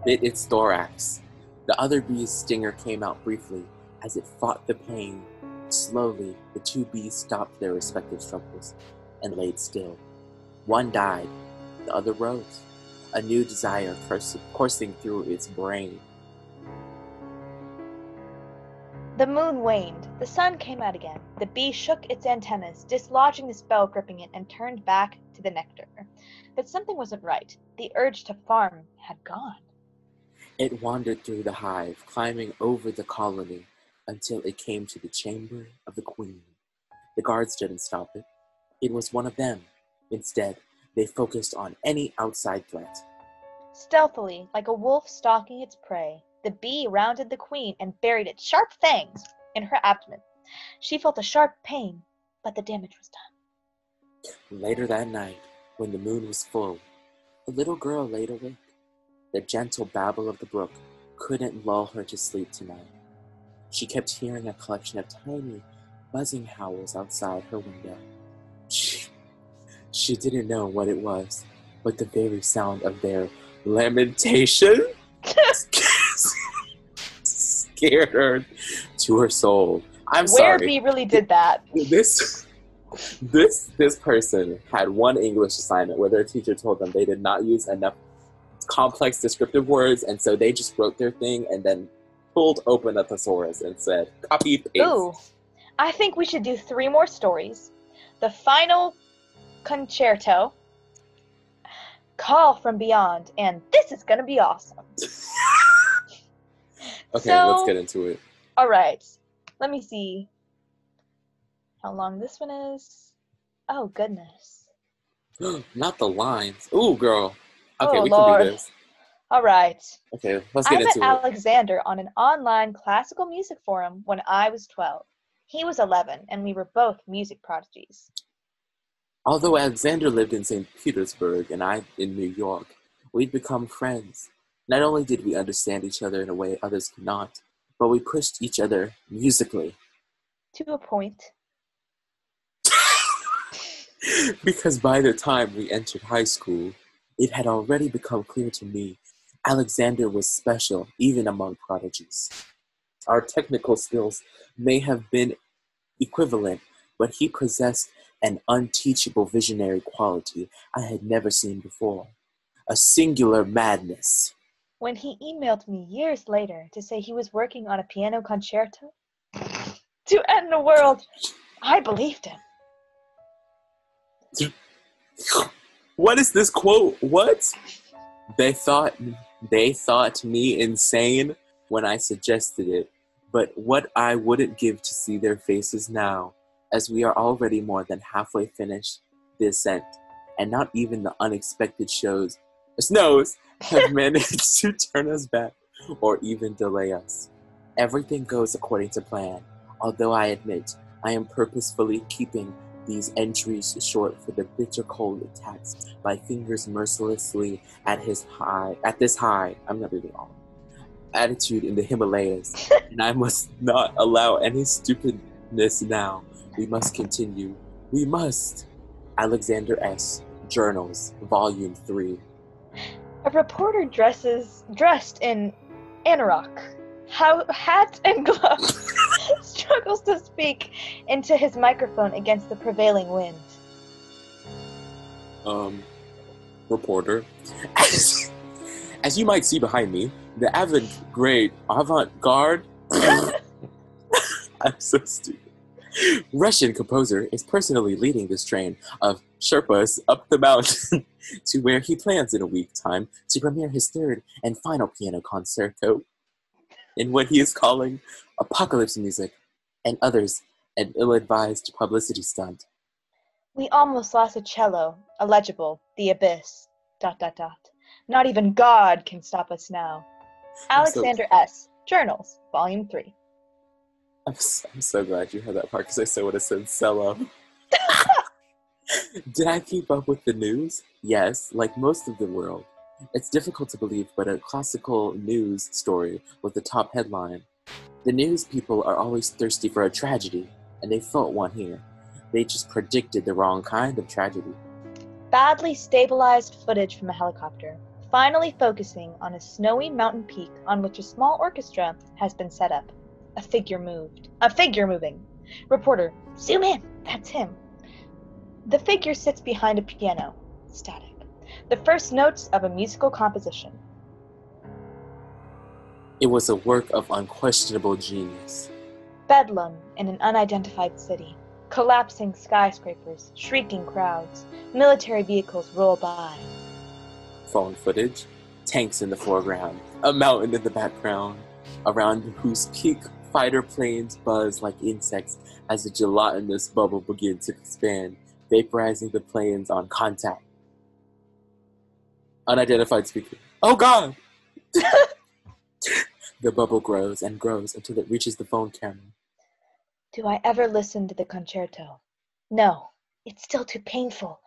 bit its thorax. The other bee's stinger came out briefly as it fought the pain. Slowly, the two bees stopped their respective struggles and laid still. One died, the other rose, a new desire cours- coursing through its brain. The moon waned. The sun came out again. The bee shook its antennas, dislodging the spell gripping it, and turned back to the nectar. But something wasn't right. The urge to farm had gone. It wandered through the hive, climbing over the colony until it came to the chamber of the queen. The guards didn't stop it. It was one of them. Instead, they focused on any outside threat. Stealthily, like a wolf stalking its prey, the bee rounded the queen and buried its sharp fangs in her abdomen. She felt a sharp pain, but the damage was done. Later that night, when the moon was full, the little girl laid awake. The gentle babble of the brook couldn't lull her to sleep tonight. She kept hearing a collection of tiny, buzzing howls outside her window. She, she didn't know what it was, but the very sound of their lamentation scared her to her soul. I'm sorry. Where sorry bee really did that. this this this person had one English assignment where their teacher told them they did not use enough complex descriptive words, and so they just wrote their thing and then pulled open a thesaurus and said copy paste. Ooh, I think we should do three more stories. The final concerto, Call from Beyond, and this is gonna be awesome. Okay, So- let's get into it. All right, let me see how long this one is. Oh goodness. not the lines. Ooh, girl. Okay, Oh, we Lord. can do this. All right. Okay, let's I get met into it. I met Alexander on an online classical music forum when I was 12. He was 11, and we were both music prodigies. Although Alexander lived in St. Petersburg and I in New York, we'd become friends. Not only did we understand each other in a way others could not, but we pushed each other musically. To a point. because by the time we entered high school, it had already become clear to me Alexander was special, even among prodigies. Our technical skills may have been equivalent, but he possessed an unteachable visionary quality I had never seen before a singular madness. When he emailed me years later to say he was working on a piano concerto to end the world, I believed him. What is this quote? What? They thought they thought me insane when I suggested it, but what I wouldn't give to see their faces now, as we are already more than halfway finished the ascent, and not even the unexpected shows snows have managed to turn us back or even delay us. Everything goes according to plan, although I admit I am purposefully keeping these entries short for the bitter cold attacks my fingers mercilessly at his high at this high I'm not reading all attitude in the Himalayas. And I must not allow any stupidness now. We must continue. We must. Alexander S. Journals, Volume 3. A reporter dresses dressed in anorak, how, hat and gloves, struggles to speak into his microphone against the prevailing wind. Um, reporter. As, as you might see behind me, the avant great avant garde. I'm so stupid. Russian composer is personally leading this train of Sherpas up the mountain to where he plans in a week time to premiere his third and final piano concerto in what he is calling apocalypse music and others an ill-advised publicity stunt. We almost lost a cello, illegible, the abyss. Dot dot dot. Not even God can stop us now. I'm so- Alexander S. Journals, Volume 3. I'm so, I'm so glad you had that part because I so would have said cello. Did I keep up with the news? Yes, like most of the world. It's difficult to believe, but a classical news story with the top headline. The news people are always thirsty for a tragedy, and they felt one here. They just predicted the wrong kind of tragedy. Badly stabilized footage from a helicopter, finally focusing on a snowy mountain peak on which a small orchestra has been set up. A figure moved. A figure moving. Reporter, zoom in. That's him. The figure sits behind a piano. Static. The first notes of a musical composition. It was a work of unquestionable genius. Bedlam in an unidentified city. Collapsing skyscrapers, shrieking crowds, military vehicles roll by. Phone footage, tanks in the foreground, a mountain in the background, around whose peak fighter planes buzz like insects as the gelatinous bubble begins to expand, vaporizing the planes on contact. Unidentified speaker. Oh God! the bubble grows and grows until it reaches the phone camera. Do I ever listen to the concerto? No, it's still too painful.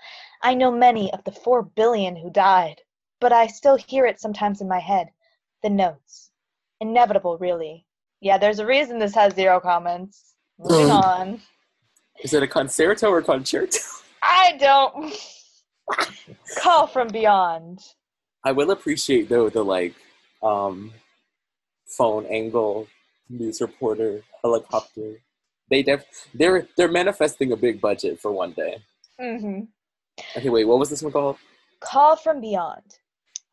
I know many of the four billion who died, but I still hear it sometimes in my head. The notes. Inevitable, really. Yeah, there's a reason this has zero comments. Moving on. Is it a concerto or concerto? I don't. Call from beyond. I will appreciate though the like um phone angle news reporter helicopter. They def they're they're manifesting a big budget for one day. hmm Okay, wait, what was this one called? Call from beyond.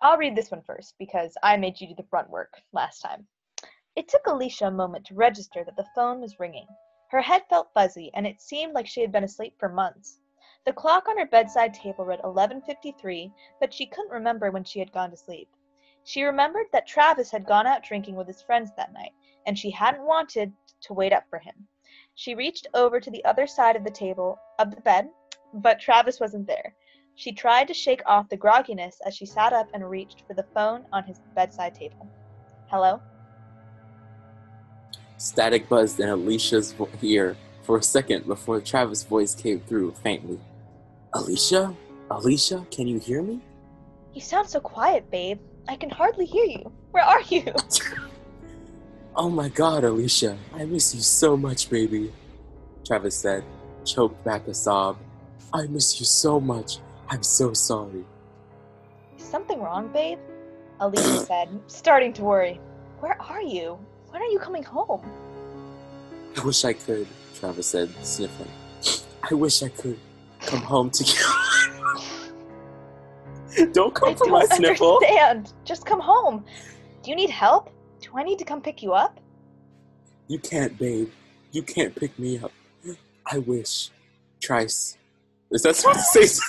I'll read this one first because I made you do the front work last time. It took Alicia a moment to register that the phone was ringing. Her head felt fuzzy, and it seemed like she had been asleep for months. The clock on her bedside table read 11:53, but she couldn't remember when she had gone to sleep. She remembered that Travis had gone out drinking with his friends that night, and she hadn't wanted to wait up for him. She reached over to the other side of the table of the bed, but Travis wasn't there. She tried to shake off the grogginess as she sat up and reached for the phone on his bedside table. Hello? Static buzzed in Alicia's ear for a second before Travis' voice came through faintly. Alicia? Alicia, can you hear me? You sound so quiet, babe. I can hardly hear you. Where are you? Oh my god, Alicia, I miss you so much, baby. Travis said, choked back a sob. I miss you so much. I'm so sorry. Is something wrong, babe? Alicia said, starting to worry. Where are you? When are you coming home? I wish I could, Travis said, sniffling. I wish I could come home to you. don't come I for my don't sniffle. understand. Just come home. Do you need help? Do I need to come pick you up? You can't, babe. You can't pick me up. I wish. Trice. Is that supposed to say?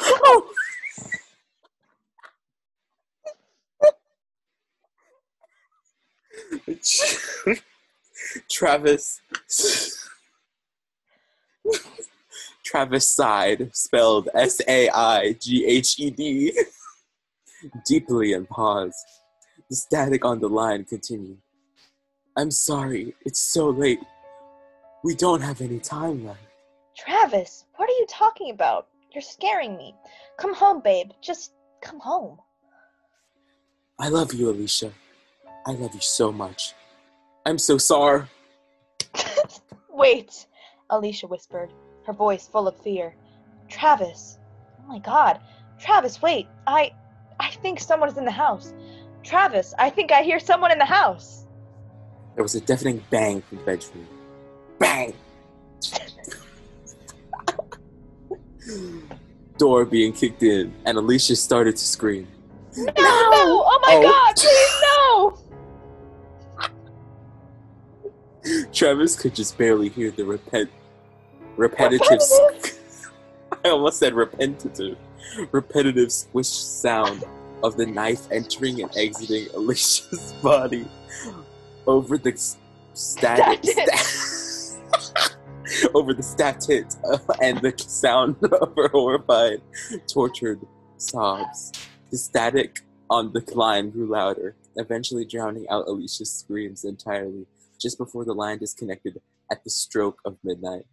oh. Travis. Travis sighed, spelled S A I G H E D, deeply and paused. The static on the line continued. I'm sorry, it's so late. We don't have any time left. Travis, what are you talking about? You're scaring me. Come home, babe. Just come home. I love you, Alicia. I love you so much. I'm so sorry. Wait. Alicia whispered, her voice full of fear. Travis. Oh my god. Travis, wait. I I think someone is in the house. Travis, I think I hear someone in the house. There was a deafening bang from the bedroom. Bang! Door being kicked in, and Alicia started to scream. No! no! Oh my Oh. god, please no! Travis could just barely hear the repet- repetitive. I almost said repetitive, repetitive squish sound of the knife entering and exiting Alicia's body over the static. sta- over the static uh, and the sound of her horrified, tortured sobs. The static on the line grew louder, eventually drowning out Alicia's screams entirely just before the line disconnected at the stroke of midnight.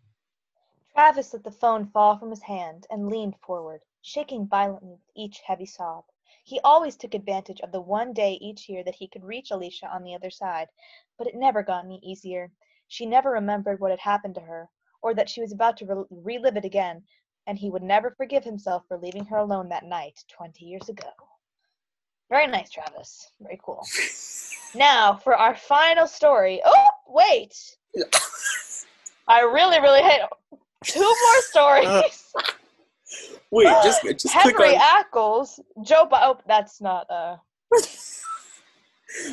Travis let the phone fall from his hand and leaned forward, shaking violently with each heavy sob. He always took advantage of the one day each year that he could reach Alicia on the other side, but it never got any easier. She never remembered what had happened to her, or that she was about to re- relive it again, and he would never forgive himself for leaving her alone that night 20 years ago. Very nice, Travis. Very cool. Now, for our final story. Oh, wait! I really, really hate two more stories. Wait, just just click Henry on. Ackles, Joe. Bi- oh, that's not. Uh.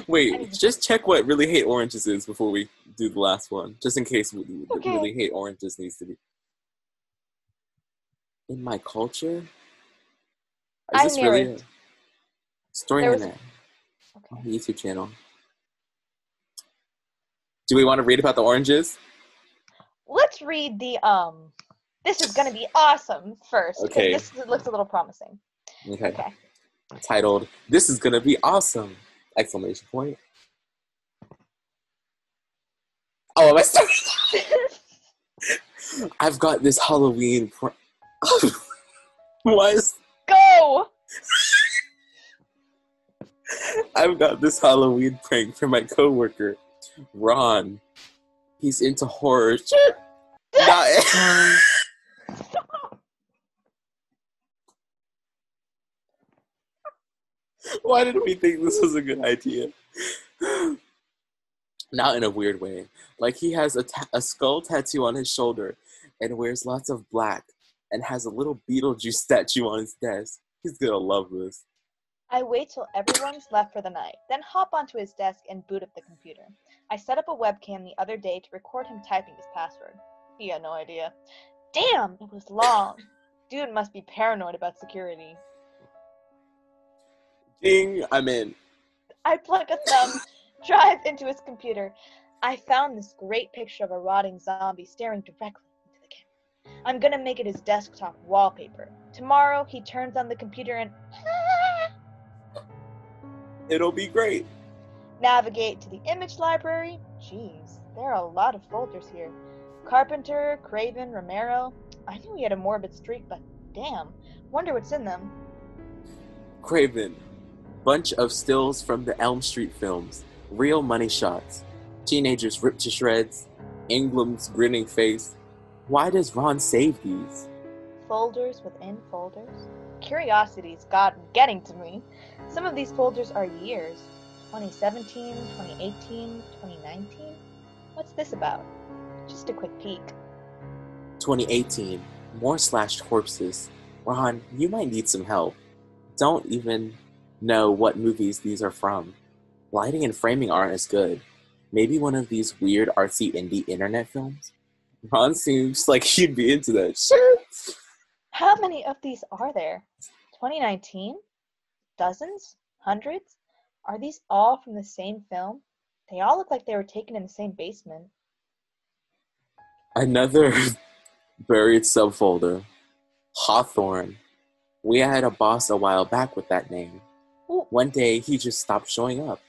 Wait, just check what really hate oranges is before we do the last one, just in case Okay. really hate oranges needs to be. In my culture, is I this really narrate. Story There in was- there? Okay. YouTube channel. Do we want to read about the oranges? Let's read the um. This is gonna be awesome first. Okay. This looks a little promising. Okay. Okay. Titled "This is gonna be awesome!" Exclamation point. Oh, am I starting? I've got this Halloween. Pr- is Go. I've got this Halloween prank for my coworker, Ron. He's into horror. Not- Why did we think this was a good idea? Not in a weird way. Like he has a, ta- a skull tattoo on his shoulder and wears lots of black and has a little Beetlejuice statue on his desk. He's gonna love this. I wait till everyone's left for the night, then hop onto his desk and boot up the computer. I set up a webcam the other day to record him typing his password. He had no idea. Damn, it was long. Dude must be paranoid about security. Ding! I'm in. I plug a thumb drive into his computer. I found this great picture of a rotting zombie staring directly into the camera. I'm gonna make it his desktop wallpaper. Tomorrow he turns on the computer and It'll be great. navigate to the image library. Jeez, there are a lot of folders here. Carpenter, Craven, Romero. I knew he had a morbid streak, but damn, wonder what's in them. Craven. Bunch of stills from the Elm Street films. Real money shots. Teenagers ripped to shreds. Englund's grinning face. Why does Ron save these? Folders within folders? Curiosity's got getting to me. Some of these folders are years 2017, 2018, 2019. What's this about? Just a quick peek. 2018. More slashed corpses. Ron, you might need some help. Don't even know what movies these are from. Lighting and framing aren't as good. Maybe one of these weird artsy indie internet films? Ron seems like he'd be into that shit. How many of these are there? 2019? Dozens? Hundreds? Are these all from the same film? They all look like they were taken in the same basement. Another buried subfolder. Hawthorne. We had a boss a while back with that name. Ooh. One day he just stopped showing up.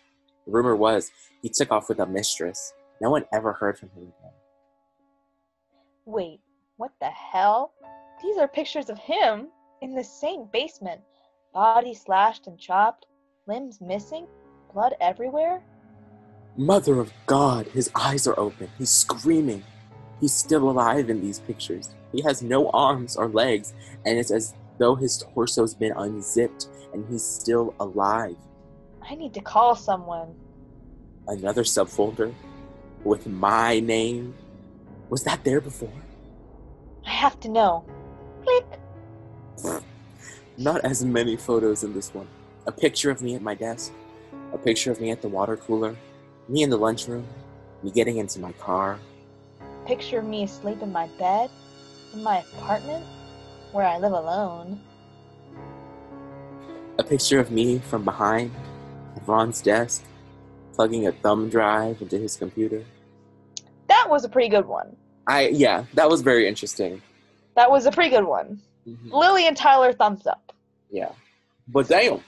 Rumor was he took off with a mistress. No one ever heard from him again. Wait, what the hell? These are pictures of him in the same basement. Body slashed and chopped, limbs missing, blood everywhere. Mother of God, his eyes are open. He's screaming. He's still alive in these pictures. He has no arms or legs, and it's as though his torso's been unzipped and he's still alive. I need to call someone. Another subfolder with my name. Was that there before? I have to know. Click. Not as many photos in this one. A picture of me at my desk, a picture of me at the water cooler, me in the lunchroom, me getting into my car. Picture of me asleep in my bed, in my apartment, where I live alone. A picture of me from behind at Ron's desk, plugging a thumb drive into his computer. That was a pretty good one. I yeah, that was very interesting. That was a pretty good one. Mhm. Lily and Tyler, thumbs up. Yeah, but damn,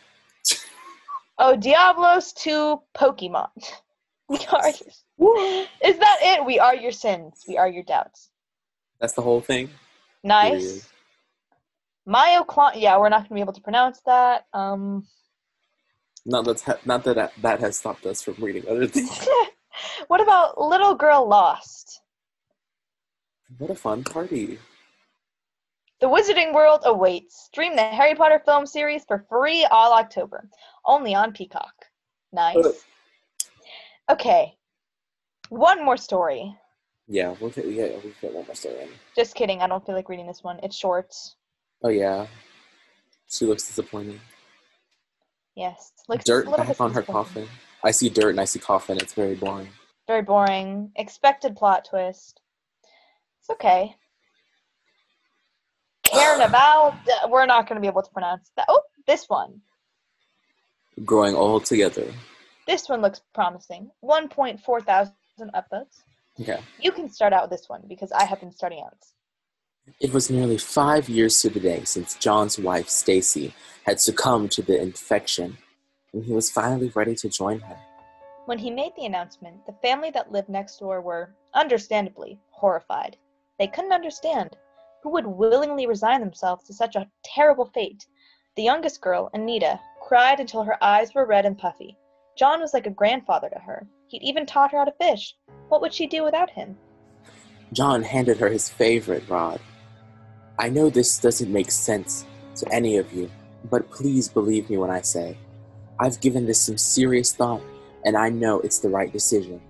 Oh, Diablos 2 Pokemon. We are. Is that it? We are your sins. We are your doubts. that's the whole thing. Nice. Period. Myoclon. Yeah, we're not gonna be able to pronounce that. Um. Not that's ha- not that that- that has stopped us from reading other things. what about Little Girl Lost? what a fun party! The Wizarding World awaits. Stream the Harry Potter film series for free all October, only on Peacock. Nice. Uh. Okay. One more story. Yeah, we'll get, yeah, we'll get one more story in. Just kidding. I don't feel like reading this one. It's short. Oh yeah, she looks disappointed. Yes. Looks dirt back on her coffin. I see dirt and I see coffin. It's very boring. Very boring. Expected plot twist. It's okay. Carnival. d- We're not going to be able to pronounce that. Oh, this one. Growing all together. This one looks promising. 1.4 thousand upvotes. Okay. You can start out with this one because I have been starting out. It was nearly five years to the day since John's wife, Stacy, had succumbed to the infection, and he was finally ready to join her. When he made the announcement, the family that lived next door were, understandably, horrified. They couldn't understand. Who would willingly resign themselves to such a terrible fate? The youngest girl, Anita, cried until her eyes were red and puffy. John was like a grandfather to her. He'd even taught her how to fish. What would she do without him? John handed her his favorite rod. I know this doesn't make sense to any of you, but please believe me when I say I've given this some serious thought, and I know it's the right decision.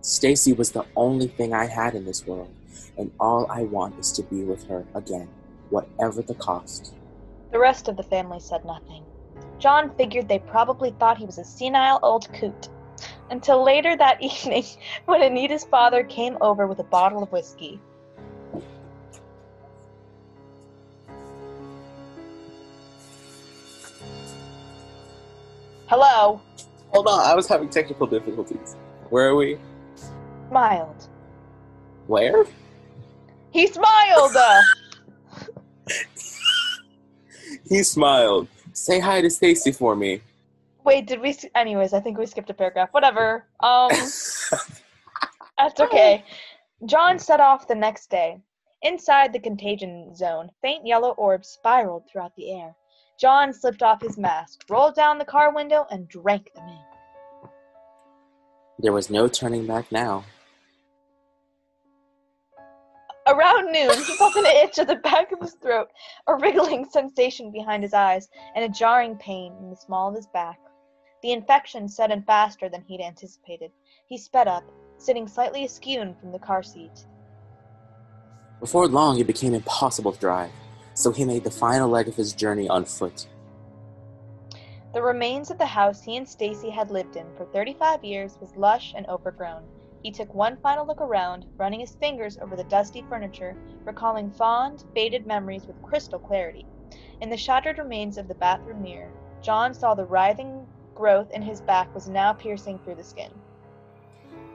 Stacy was the only thing I had in this world, and all I want is to be with her again, whatever the cost. The rest of the family said nothing. John figured they probably thought he was a senile old coot. Until later that evening, when Anita's father came over with a bottle of whiskey. Hello, Hold on, I was having technical difficulties. Where are we? Mild. Where? He smiled! He smiled. Say hi to Stacy for me. Wait, did we? Anyways, I think we skipped a paragraph. Whatever. Um. That's okay. John set off the next day. Inside the contagion zone, faint yellow orbs spiraled throughout the air. John slipped off his mask, rolled down the car window, and drank them in. There was no turning back now. Around noon, he felt an itch at the back of his throat, a wriggling sensation behind his eyes, and a jarring pain in the small of his back. The infection set in faster than he'd anticipated. He sped up, sitting slightly askew from the car seat. Before long, it became impossible to drive, so he made the final leg of his journey on foot. The remains of the house he and Stacy had lived in for 35 years was lush and overgrown. He took one final look around, running his fingers over the dusty furniture, recalling fond, faded memories with crystal clarity. In the shattered remains of the bathroom mirror, John saw the writhing growth in his back was now piercing through the skin.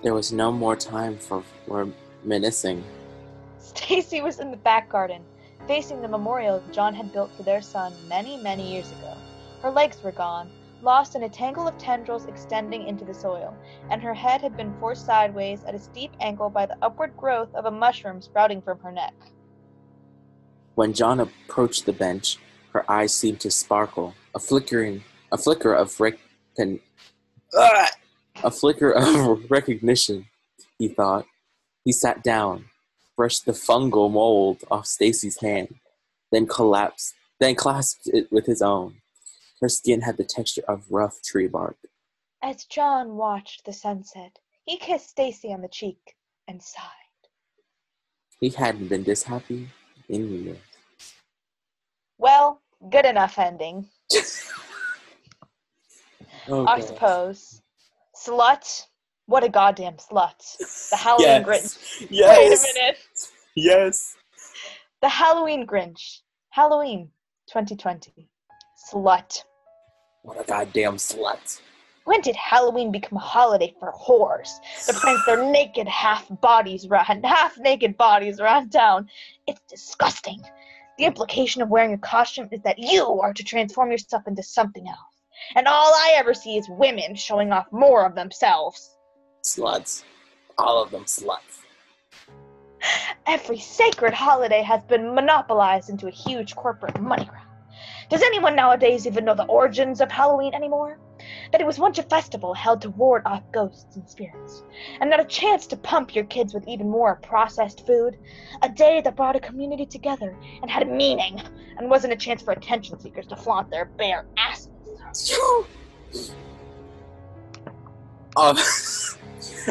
There was no more time for reminiscing. Stacy was in the back garden, facing the memorial John had built for their son many, many years ago. Her legs were gone, lost in a tangle of tendrils extending into the soil, and her head had been forced sideways at a steep angle by the upward growth of a mushroom sprouting from her neck. When John approached the bench, her eyes seemed to sparkle, a flickering, a flicker of a flicker of recognition. He thought. He sat down, brushed the fungal mold off Stacy's hand, then collapsed, then clasped it with his own. Her skin had the texture of rough tree bark. As John watched the sunset, he kissed Stacy on the cheek and sighed. He hadn't been this happy in years. Well, good enough ending, Oh, I God. suppose. Slut? What a goddamn slut. The Halloween Grinch. Yes. Wait a Yes. minute. Yes. The Halloween Grinch. Halloween 2020. Slut. What a goddamn slut. When did Halloween become a holiday for whores The prance their naked half bodies run, half naked bodies run town? It's disgusting. The implication of wearing a costume is that you are to transform yourself into something else. And all I ever see is women showing off more of themselves. Sluts. All of them sluts. Every sacred holiday has been monopolized into a huge corporate money grab. Does anyone nowadays even know the origins of Halloween anymore? That it was once a festival held to ward off ghosts and spirits, and not a chance to pump your kids with even more processed food. A day that brought a community together and had a meaning, and wasn't a chance for attention seekers to flaunt their bare asses. Ob-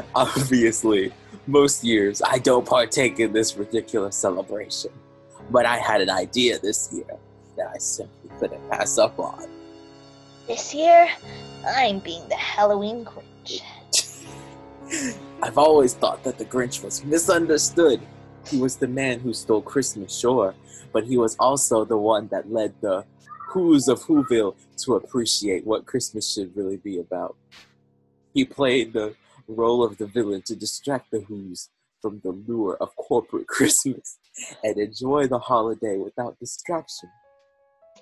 Obviously, most years I don't partake in this ridiculous celebration. But I had an idea this year that I simply couldn't pass up on. This year, I'm being the Halloween Grinch. I've always thought that the Grinch was misunderstood. He was the man who stole Christmas, sure, but he was also the one that led the Who's of Whoville to appreciate what Christmas should really be about. He played the role of the villain to distract the Who's from the lure of corporate Christmas and enjoy the holiday without distraction.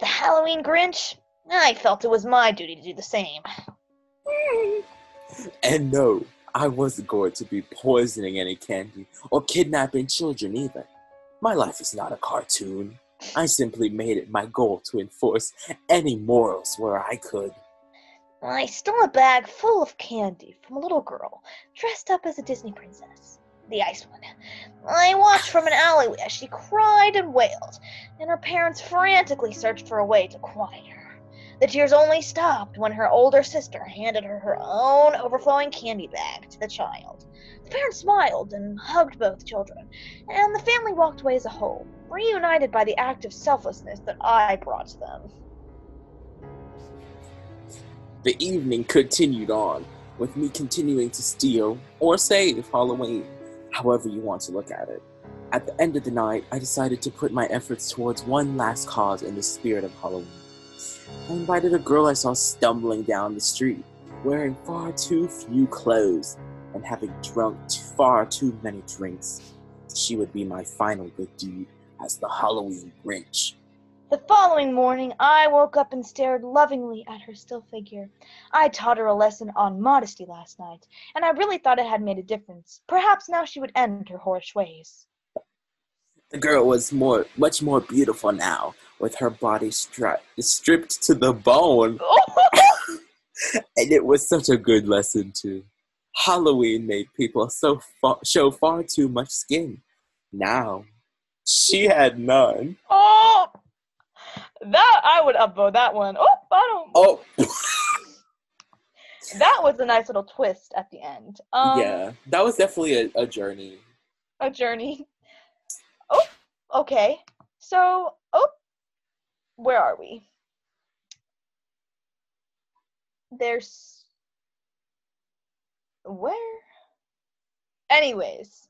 The Halloween Grinch? I felt it was my duty to do the same. And no, I wasn't going to be poisoning any candy or kidnapping children either. My life is not a cartoon. I simply made it my goal to enforce any morals where I could. I stole a bag full of candy from a little girl dressed up as a Disney princess, the ice one. I watched from an alleyway as she cried and wailed, and her parents frantically searched for a way to quiet her. The tears only stopped when her older sister handed her her own overflowing candy bag to the child. The parents smiled and hugged both children, and the family walked away as a whole, reunited by the act of selflessness that I brought to them. The evening continued on, with me continuing to steal or save Halloween, however you want to look at it. At the end of the night, I decided to put my efforts towards one last cause in the spirit of Halloween. I invited a girl I saw stumbling down the street, wearing far too few clothes and having drunk far too many drinks. She would be my final good deed as the Halloween Grinch. The following morning, I woke up and stared lovingly at her still figure. I taught her a lesson on modesty last night, and I really thought it had made a difference. Perhaps now she would end her whorish ways. The girl was more, much more beautiful now, with her body stri- stripped to the bone, and it was such a good lesson too. Halloween made people so fa- show far too much skin. Now, she had none. oh, that I would upvote that one. Oh, I don't. Oh, That was a nice little twist at the end. Um, yeah, that was definitely a, a journey. a journey. Oh, okay. So, oh, where are we? There's where? Anyways,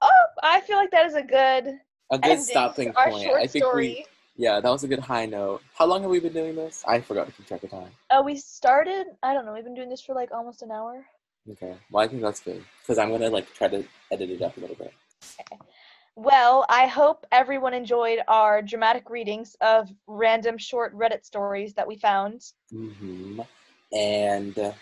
oh, I feel like that is a good A good ending stopping point. I think story. we, yeah, that was a good high note. How long have we been doing this? I forgot to keep track of time. Uh, we started. I don't know. We've been doing this for like almost an hour. Okay, well, I think that's good because I'm gonna like try to edit it up a little bit. Okay. Well, I hope everyone enjoyed our dramatic readings of random short Reddit stories that we found. hmm And uh,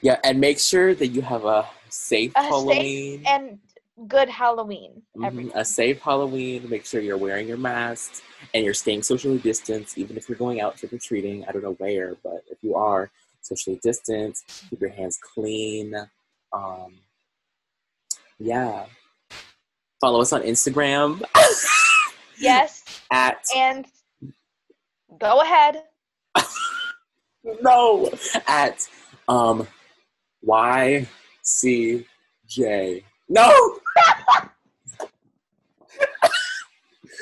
yeah, and make sure that you have a safe A safe Halloween. and good Halloween, Mhm, everyone. A safe Halloween. Make sure you're wearing your masks and you're staying socially distanced, even if you're going out trick or treating. I don't know where, but if you are socially distanced, keep your hands clean. Um, yeah. Follow us on Instagram Yes, at and go ahead. no at um YCJ. No.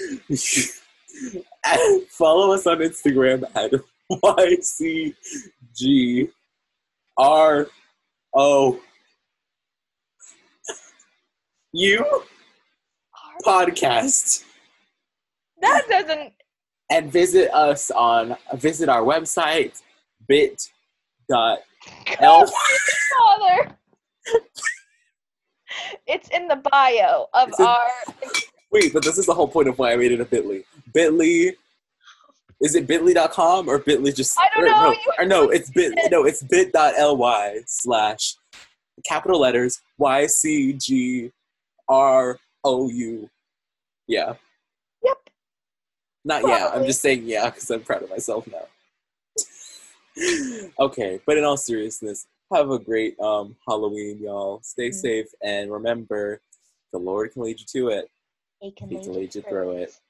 And follow us on Instagram at YCGRO U podcast That doesn't. and visit us on visit our website bit dot l Father. It's in the bio of our. Wait but this is the whole point of why i made it a bitly bitly is it bit.ly.com or bitly just I don't or, know, no, or no it's bit no it's bit.ly slash capital letters y c g r o u yeah Yep. Not yeah. I'm just saying yeah because I'm proud of myself now. okay, but in all seriousness, have a great um Halloween, y'all. Stay Mm. safe and remember, the Lord can lead you to it. He can lead lead you through it.